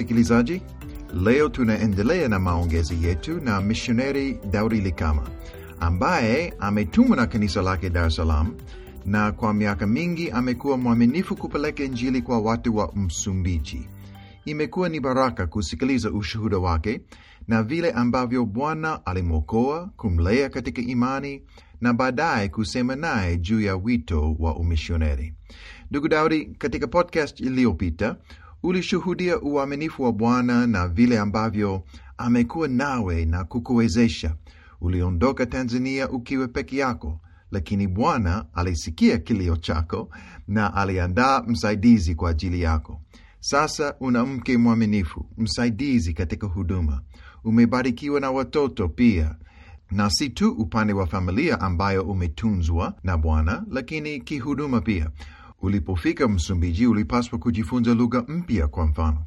wasikilizaji, leo tunaendelea na maongezi yetu na mishoneri Daudi Likama ambaye ametumwa na kanisa lake Dar es Salaam na kwa miaka mingi amekuwa mwaminifu kupeleka Injili kwa watu wa Msumbiji. Imekuwa ni baraka kusikiliza ushuhuda wake na vile ambavyo Bwana alimwokoa, kumlea katika imani na baadaye kusema naye juu ya wito wa umishoneri. Ndugu Daudi, katika podcast iliyopita ulishuhudia uaminifu wa Bwana na vile ambavyo amekuwa nawe na kukuwezesha. Uliondoka Tanzania ukiwa peke yako, lakini Bwana alisikia kilio chako na aliandaa msaidizi kwa ajili yako. Sasa una mke mwaminifu, msaidizi katika huduma. Umebarikiwa na watoto pia, na si tu upande wa familia ambayo umetunzwa na Bwana, lakini kihuduma pia. Ulipofika Msumbiji ulipaswa kujifunza lugha mpya. Kwa mfano,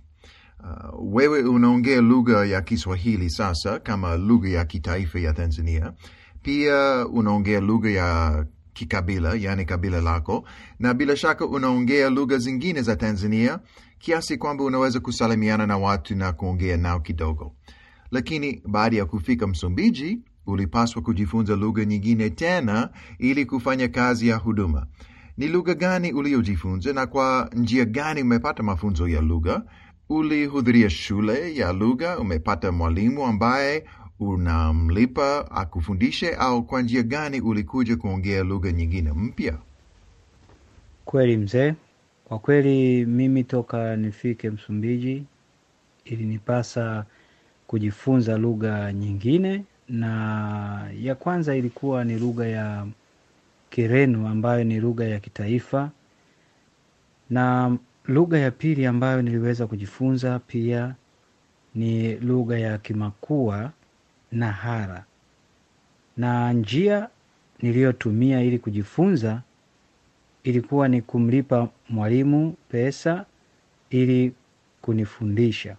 uh, wewe unaongea lugha ya Kiswahili sasa kama lugha ya kitaifa ya Tanzania. Pia unaongea lugha ya kikabila, yani kabila lako, na bila shaka unaongea lugha zingine za Tanzania kiasi kwamba unaweza kusalimiana na watu na kuongea nao kidogo. Lakini baada ya kufika Msumbiji ulipaswa kujifunza lugha nyingine tena ili kufanya kazi ya huduma. Ni lugha gani uliojifunza na kwa njia gani umepata mafunzo ya lugha? Ulihudhuria shule ya lugha? Umepata mwalimu ambaye unamlipa akufundishe, au kwa njia gani ulikuja kuongea lugha nyingine mpya? Kweli mzee, kwa kweli mimi toka nifike Msumbiji ilinipasa kujifunza lugha nyingine, na ya kwanza ilikuwa ni lugha ya Kireno ambayo ni lugha ya kitaifa, na lugha ya pili ambayo niliweza kujifunza pia ni lugha ya Kimakua na Hara, na njia niliyotumia ili kujifunza ilikuwa ni kumlipa mwalimu pesa ili kunifundisha.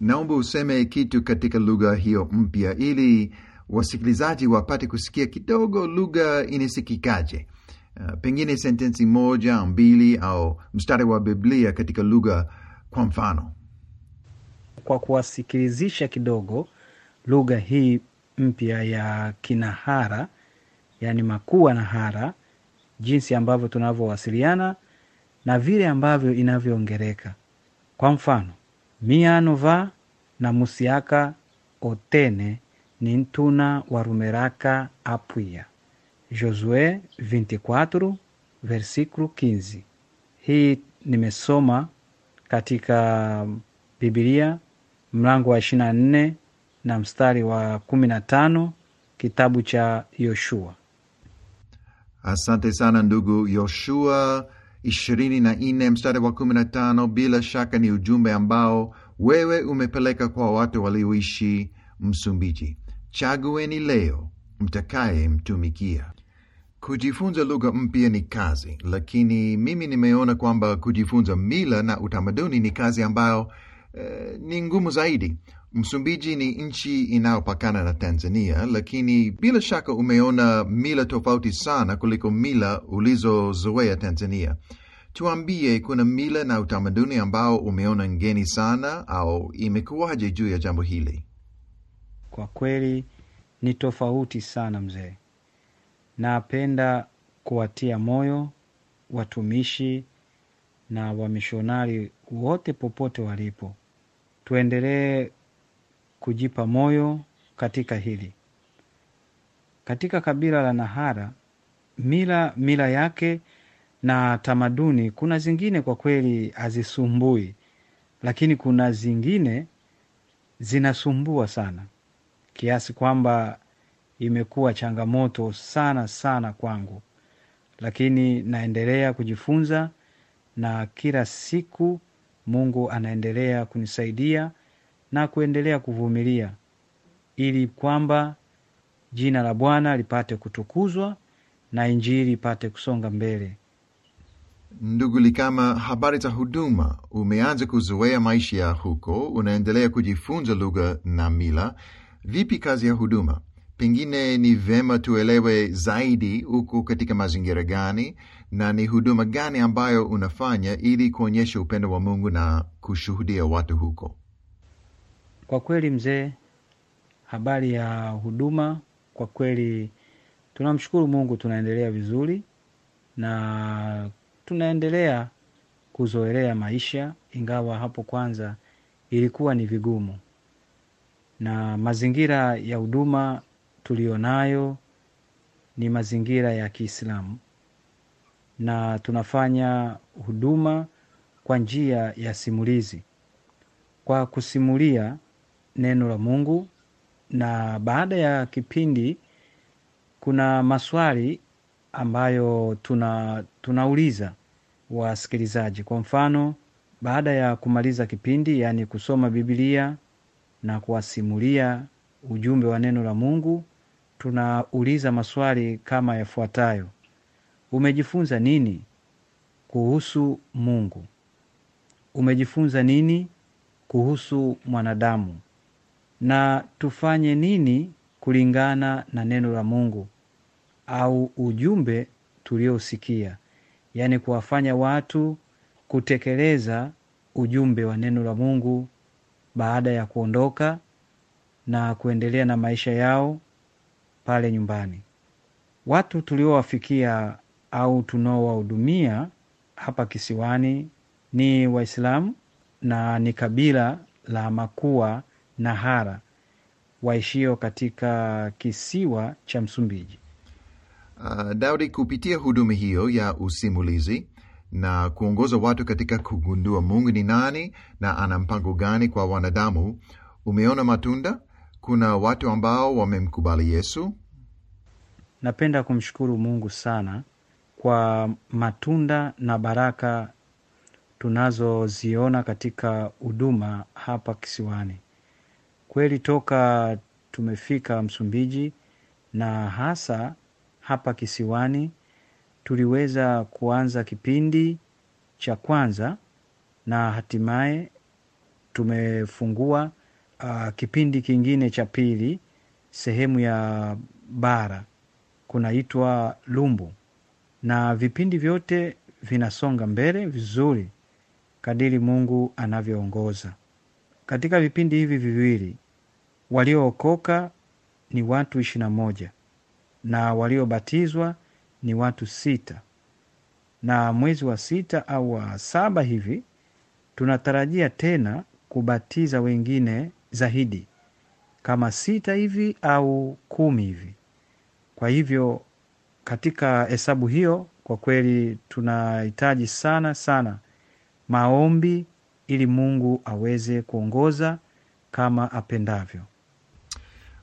Naomba useme kitu katika lugha hiyo mpya ili wasikilizaji wapate kusikia kidogo lugha inasikikaje. Uh, pengine sentensi moja mbili au mstari wa Biblia katika lugha kwa mfano. Kwa kuwasikilizisha kidogo lugha hii mpya ya Kinahara, yaani Makua na Hara, jinsi ambavyo tunavyowasiliana na vile ambavyo inavyoongereka. Kwa mfano, mianova na musiaka otene ni ntuna warumeraka apwia Josué 24 versículo 15. Hii nimesoma katika Bibilia mlango wa 24 na mstari wa 15 kitabu cha Yoshua. Asante sana ndugu. Yoshua ishirini na nne mstari wa kumi na tano bila shaka ni ujumbe ambao wewe umepeleka kwa watu walioishi Msumbiji. Chagueni leo mtakaye mtumikia. Kujifunza lugha mpya ni kazi, lakini mimi nimeona kwamba kujifunza mila na utamaduni ni kazi ambayo eh, ni ngumu zaidi. Msumbiji ni nchi inayopakana na Tanzania, lakini bila shaka umeona mila tofauti sana kuliko mila ulizozoea Tanzania. Tuambie, kuna mila na utamaduni ambao umeona ngeni sana, au imekuwaje juu ya jambo hili? Kwa kweli ni tofauti sana mzee. Napenda kuwatia moyo watumishi na wamishonari wote popote walipo, tuendelee kujipa moyo katika hili. Katika kabila la Nahara, mila mila yake na tamaduni, kuna zingine kwa kweli hazisumbui, lakini kuna zingine zinasumbua sana kiasi kwamba imekuwa changamoto sana sana kwangu, lakini naendelea kujifunza na kila siku Mungu anaendelea kunisaidia na kuendelea kuvumilia ili kwamba jina la Bwana lipate kutukuzwa na injili ipate kusonga mbele. Ndugu Likama, habari za huduma? Umeanza kuzoea maisha ya huko, unaendelea kujifunza lugha na mila. Vipi kazi ya huduma? Pengine ni vema tuelewe zaidi huko katika mazingira gani, na ni huduma gani ambayo unafanya ili kuonyesha upendo wa Mungu na kushuhudia watu huko? Kwa kweli mzee, habari ya huduma, kwa kweli tunamshukuru Mungu, tunaendelea vizuri na tunaendelea kuzoelea maisha, ingawa hapo kwanza ilikuwa ni vigumu, na mazingira ya huduma tuliyonayo ni mazingira ya Kiislamu na tunafanya huduma kwa njia ya simulizi, kwa kusimulia neno la Mungu, na baada ya kipindi kuna maswali ambayo tuna tunauliza wasikilizaji. Kwa mfano, baada ya kumaliza kipindi, yaani kusoma Biblia na kuwasimulia ujumbe wa neno la Mungu, tunauliza maswali kama yafuatayo: umejifunza nini kuhusu Mungu? Umejifunza nini kuhusu mwanadamu? Na tufanye nini kulingana na neno la Mungu au ujumbe tuliosikia, yaani kuwafanya watu kutekeleza ujumbe wa neno la Mungu baada ya kuondoka na kuendelea na maisha yao pale nyumbani. Watu tuliowafikia au tunaowahudumia hapa kisiwani ni Waislamu na ni kabila la Makua na Hara waishio katika kisiwa cha Msumbiji. Uh, Daudi, kupitia huduma hiyo ya usimulizi na kuongoza watu katika kugundua Mungu ni nani na ana mpango gani kwa wanadamu, umeona matunda? Kuna watu ambao wamemkubali Yesu? Napenda kumshukuru Mungu sana kwa matunda na baraka tunazoziona katika huduma hapa kisiwani. Kweli toka tumefika Msumbiji na hasa hapa kisiwani, tuliweza kuanza kipindi cha kwanza na hatimaye tumefungua uh, kipindi kingine cha pili sehemu ya bara kunaitwa Lumbu, na vipindi vyote vinasonga mbele vizuri kadiri Mungu anavyoongoza. Katika vipindi hivi viwili waliookoka ni watu ishirini na moja na waliobatizwa ni watu sita, na mwezi wa sita au wa saba hivi tunatarajia tena kubatiza wengine zaidi kama sita hivi au kumi hivi. Kwa hivyo katika hesabu hiyo, kwa kweli tunahitaji sana sana maombi ili Mungu aweze kuongoza kama apendavyo.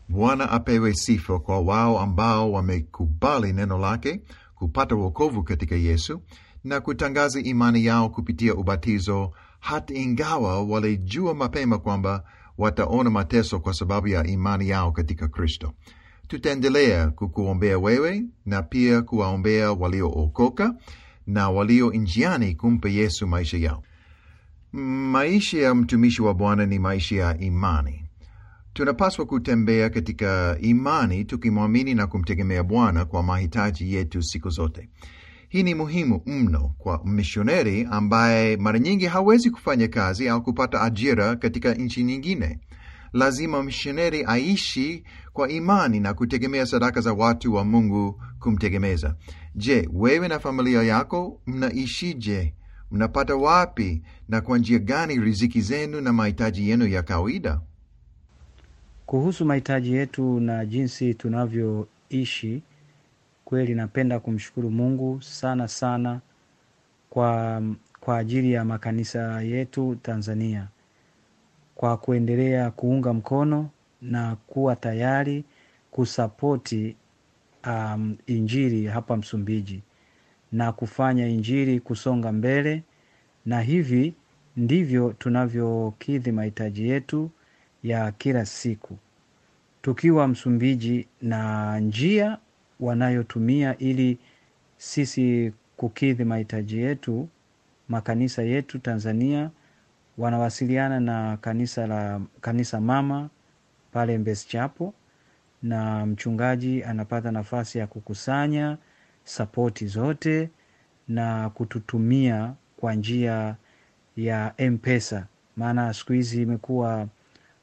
Bwana apewe sifa kwa wao ambao wamekubali neno lake, kupata wokovu katika Yesu na kutangaza imani yao kupitia ubatizo, hata ingawa walijua mapema kwamba wataona mateso kwa sababu ya imani yao katika Kristo. Tutaendelea kukuombea wewe na pia kuwaombea waliookoka na walio njiani kumpa Yesu maisha yao. Maisha ya mtumishi wa Bwana ni maisha ya imani. Tunapaswa kutembea katika imani tukimwamini na kumtegemea Bwana kwa mahitaji yetu siku zote. Hii ni muhimu mno kwa mishoneri ambaye mara nyingi hawezi kufanya kazi au kupata ajira katika nchi nyingine. Lazima mishoneri aishi kwa imani na kutegemea sadaka za watu wa Mungu kumtegemeza. Je, wewe na familia yako mnaishije? Mnapata wapi na kwa njia gani riziki zenu na mahitaji yenu ya kawaida? Kuhusu mahitaji yetu na jinsi tunavyoishi, kweli napenda kumshukuru Mungu sana sana kwa, kwa ajili ya makanisa yetu Tanzania kwa kuendelea kuunga mkono na kuwa tayari kusapoti um, injili hapa Msumbiji na kufanya injili kusonga mbele, na hivi ndivyo tunavyokidhi mahitaji yetu ya kila siku tukiwa Msumbiji, na njia wanayotumia ili sisi kukidhi mahitaji yetu. Makanisa yetu Tanzania wanawasiliana na kanisa la kanisa mama pale Mbezi Chapo, na mchungaji anapata nafasi ya kukusanya sapoti zote na kututumia kwa njia ya M-Pesa, maana siku hizi imekuwa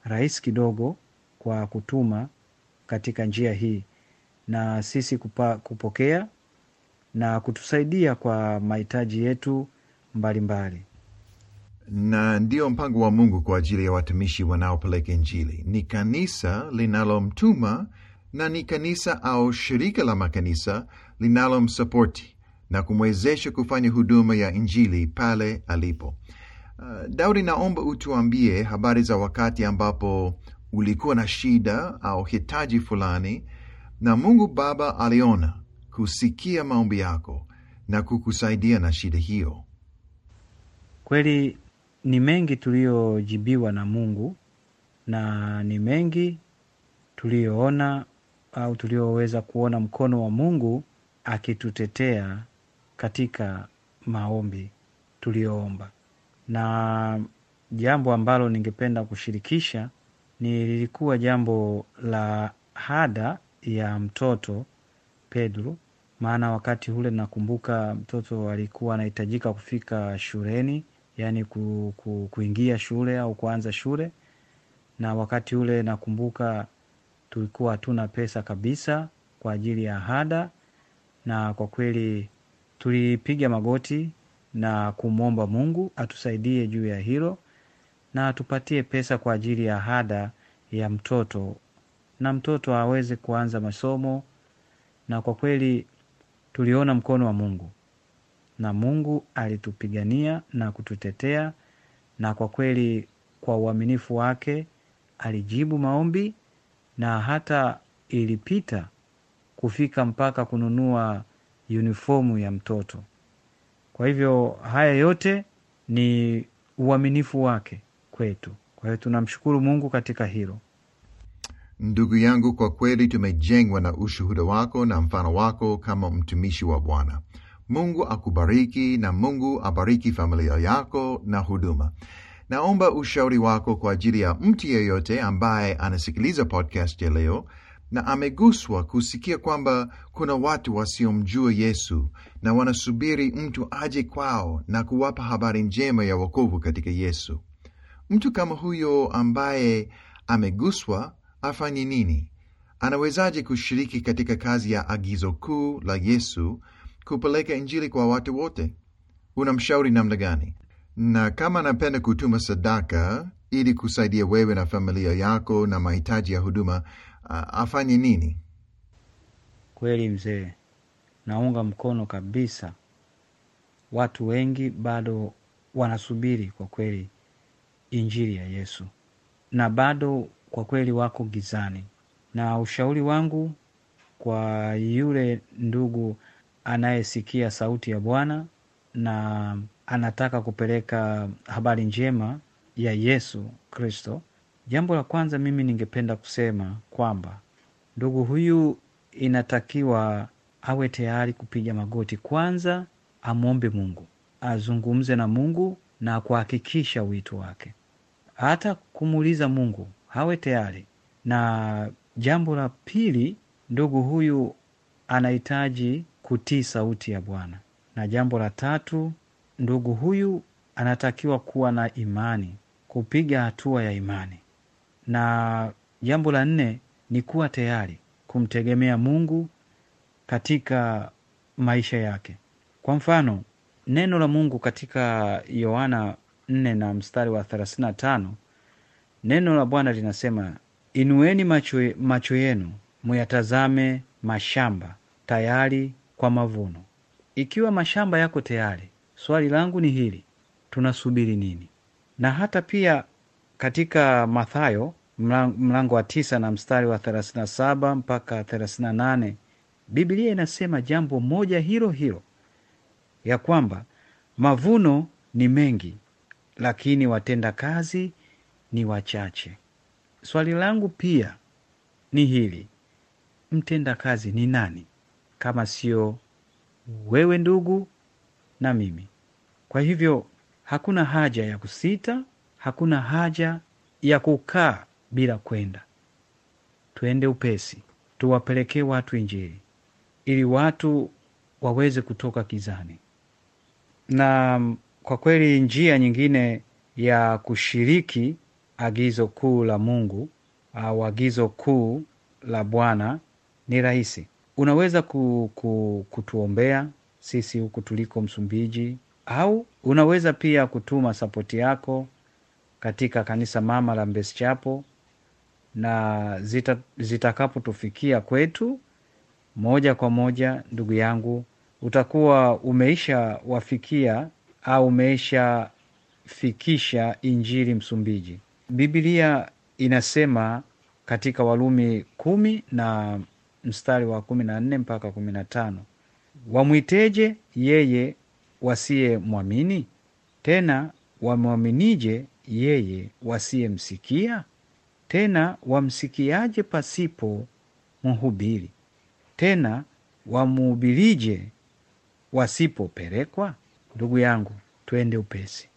rahisi kidogo kwa kutuma katika njia hii na sisi kupa, kupokea na kutusaidia kwa mahitaji yetu mbalimbali. na ndio mpango wa Mungu kwa ajili ya watumishi wanaopeleka Injili. Ni kanisa linalomtuma na ni kanisa au shirika la makanisa linalomsapoti na kumwezesha kufanya huduma ya Injili pale alipo. Uh, Daudi, naomba utuambie habari za wakati ambapo ulikuwa na shida au hitaji fulani na Mungu Baba aliona kusikia maombi yako na kukusaidia na shida hiyo. Kweli ni mengi tuliyojibiwa na Mungu na ni mengi tuliyoona au tuliyoweza kuona mkono wa Mungu akitutetea katika maombi tuliyoomba. Na jambo ambalo ningependa kushirikisha ni lilikuwa jambo la ada ya mtoto Pedro, maana wakati ule nakumbuka mtoto alikuwa anahitajika kufika shuleni, yaani ku, ku, kuingia shule au kuanza shule, na wakati ule nakumbuka tulikuwa hatuna pesa kabisa kwa ajili ya ada, na kwa kweli tulipiga magoti na kumwomba Mungu atusaidie juu ya hilo na atupatie pesa kwa ajili ya ada ya mtoto na mtoto aweze kuanza masomo. Na kwa kweli tuliona mkono wa Mungu na Mungu alitupigania na kututetea, na kwa kweli kwa uaminifu wake alijibu maombi na hata ilipita kufika mpaka kununua uniformu ya mtoto. Kwa hivyo haya yote ni uaminifu wake kwetu. Kwa hiyo tunamshukuru Mungu katika hilo. Ndugu yangu, kwa kweli tumejengwa na ushuhuda wako na mfano wako kama mtumishi wa Bwana. Mungu akubariki na Mungu abariki familia yako na huduma. Naomba ushauri wako kwa ajili ya mtu yeyote ambaye anasikiliza podcast ya leo na ameguswa kusikia kwamba kuna watu wasiomjua Yesu na wanasubiri mtu aje kwao na kuwapa habari njema ya wokovu katika Yesu. Mtu kama huyo ambaye ameguswa afanye nini? Anawezaje kushiriki katika kazi ya agizo kuu la Yesu, kupeleka Injili kwa watu wote? Unamshauri namna gani? Na kama anapenda kutuma sadaka ili kusaidia wewe na familia yako na mahitaji ya huduma, afanye nini? Kweli mzee, naunga mkono kabisa. Watu wengi bado wanasubiri kwa kweli injili ya Yesu, na bado kwa kweli wako gizani. Na ushauri wangu kwa yule ndugu anayesikia sauti ya Bwana na anataka kupeleka habari njema ya Yesu Kristo, jambo la kwanza mimi ningependa kusema kwamba ndugu huyu inatakiwa awe tayari kupiga magoti kwanza, amwombe Mungu, azungumze na Mungu na kuhakikisha wito wake, hata kumuuliza Mungu hawe tayari. Na jambo la pili, ndugu huyu anahitaji kutii sauti ya Bwana. Na jambo la tatu, ndugu huyu anatakiwa kuwa na imani, kupiga hatua ya imani. Na jambo la nne ni kuwa tayari kumtegemea Mungu katika maisha yake. Kwa mfano, neno la Mungu katika Yohana 4 na mstari wa 35, neno la Bwana linasema, inueni macho, macho yenu muyatazame mashamba tayari kwa mavuno. Ikiwa mashamba yako tayari, swali langu ni hili, tunasubiri nini? Na hata pia katika Mathayo mlang- mlango wa tisa na mstari wa 37 mpaka 38, Biblia inasema jambo moja hilo hilo, ya kwamba mavuno ni mengi, lakini watenda kazi ni wachache. Swali langu pia ni hili, mtenda kazi ni nani kama sio wewe ndugu na mimi? Kwa hivyo hakuna haja ya kusita, hakuna haja ya kukaa bila kwenda. Twende upesi, tuwapelekee watu Injili ili watu waweze kutoka gizani na kwa kweli njia nyingine ya kushiriki agizo kuu la Mungu au agizo kuu la Bwana ni rahisi. Unaweza ku, ku, kutuombea sisi huku tuliko Msumbiji, au unaweza pia kutuma sapoti yako katika kanisa mama la Mbesi Chapel, na zita, zitakapotufikia kwetu moja kwa moja, ndugu yangu, utakuwa umeisha wafikia au umeisha fikisha Injili Msumbiji. Biblia inasema katika Walumi kumi na mstari wa kumi na nne mpaka kumi na tano wamwiteje yeye wasiyemwamini? Tena wamwaminije yeye wasiyemsikia? Tena wamsikiaje pasipo mhubiri? Tena wamuhubirije wasipopelekwa? Ndugu yangu, twende upesi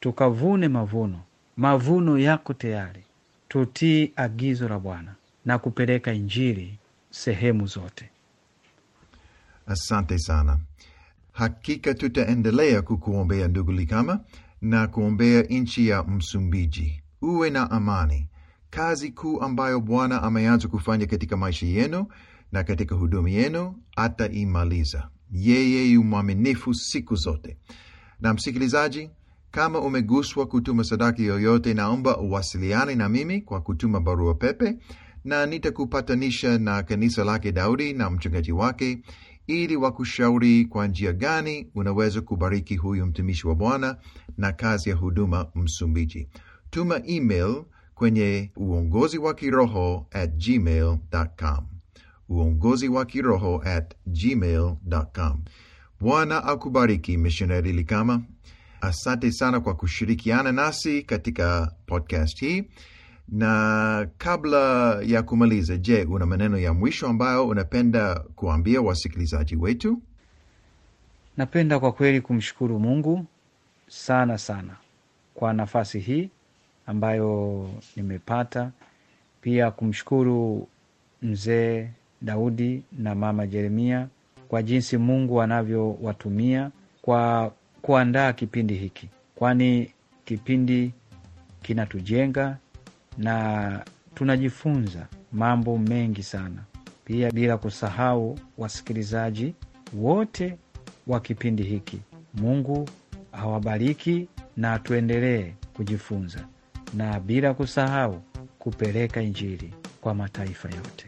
tukavune mavuno. Mavuno yako tayari. Tutii agizo la Bwana na kupeleka Injili sehemu zote. Asante sana. Hakika tutaendelea kukuombea ndugu Likama na kuombea nchi ya Msumbiji. Uwe na amani. Kazi kuu ambayo Bwana ameanza kufanya katika maisha yenu na katika huduma yenu ataimaliza. Yeye yu mwaminifu siku zote. Na msikilizaji, kama umeguswa kutuma sadaka yoyote, naomba uwasiliane na mimi kwa kutuma barua pepe, na nitakupatanisha na kanisa lake Daudi na mchungaji wake ili wakushauri kwa njia gani unaweza kubariki huyu mtumishi wa Bwana na kazi ya huduma Msumbiji. Tuma email kwenye uongozi wa kiroho at gmail.com, uongozi wa kiroho at gmail.com. Bwana akubariki, mishonari Likama. Asante sana kwa kushirikiana nasi katika podcast hii, na kabla ya kumaliza, je, una maneno ya mwisho ambayo unapenda kuambia wasikilizaji wetu? Napenda kwa kweli kumshukuru Mungu sana sana kwa nafasi hii ambayo nimepata, pia kumshukuru mzee Daudi na mama Jeremia kwa jinsi Mungu anavyowatumia kwa kuandaa kipindi hiki, kwani kipindi kinatujenga na tunajifunza mambo mengi sana, pia bila kusahau wasikilizaji wote wa kipindi hiki. Mungu awabariki na tuendelee kujifunza na bila kusahau kupeleka Injili kwa mataifa yote.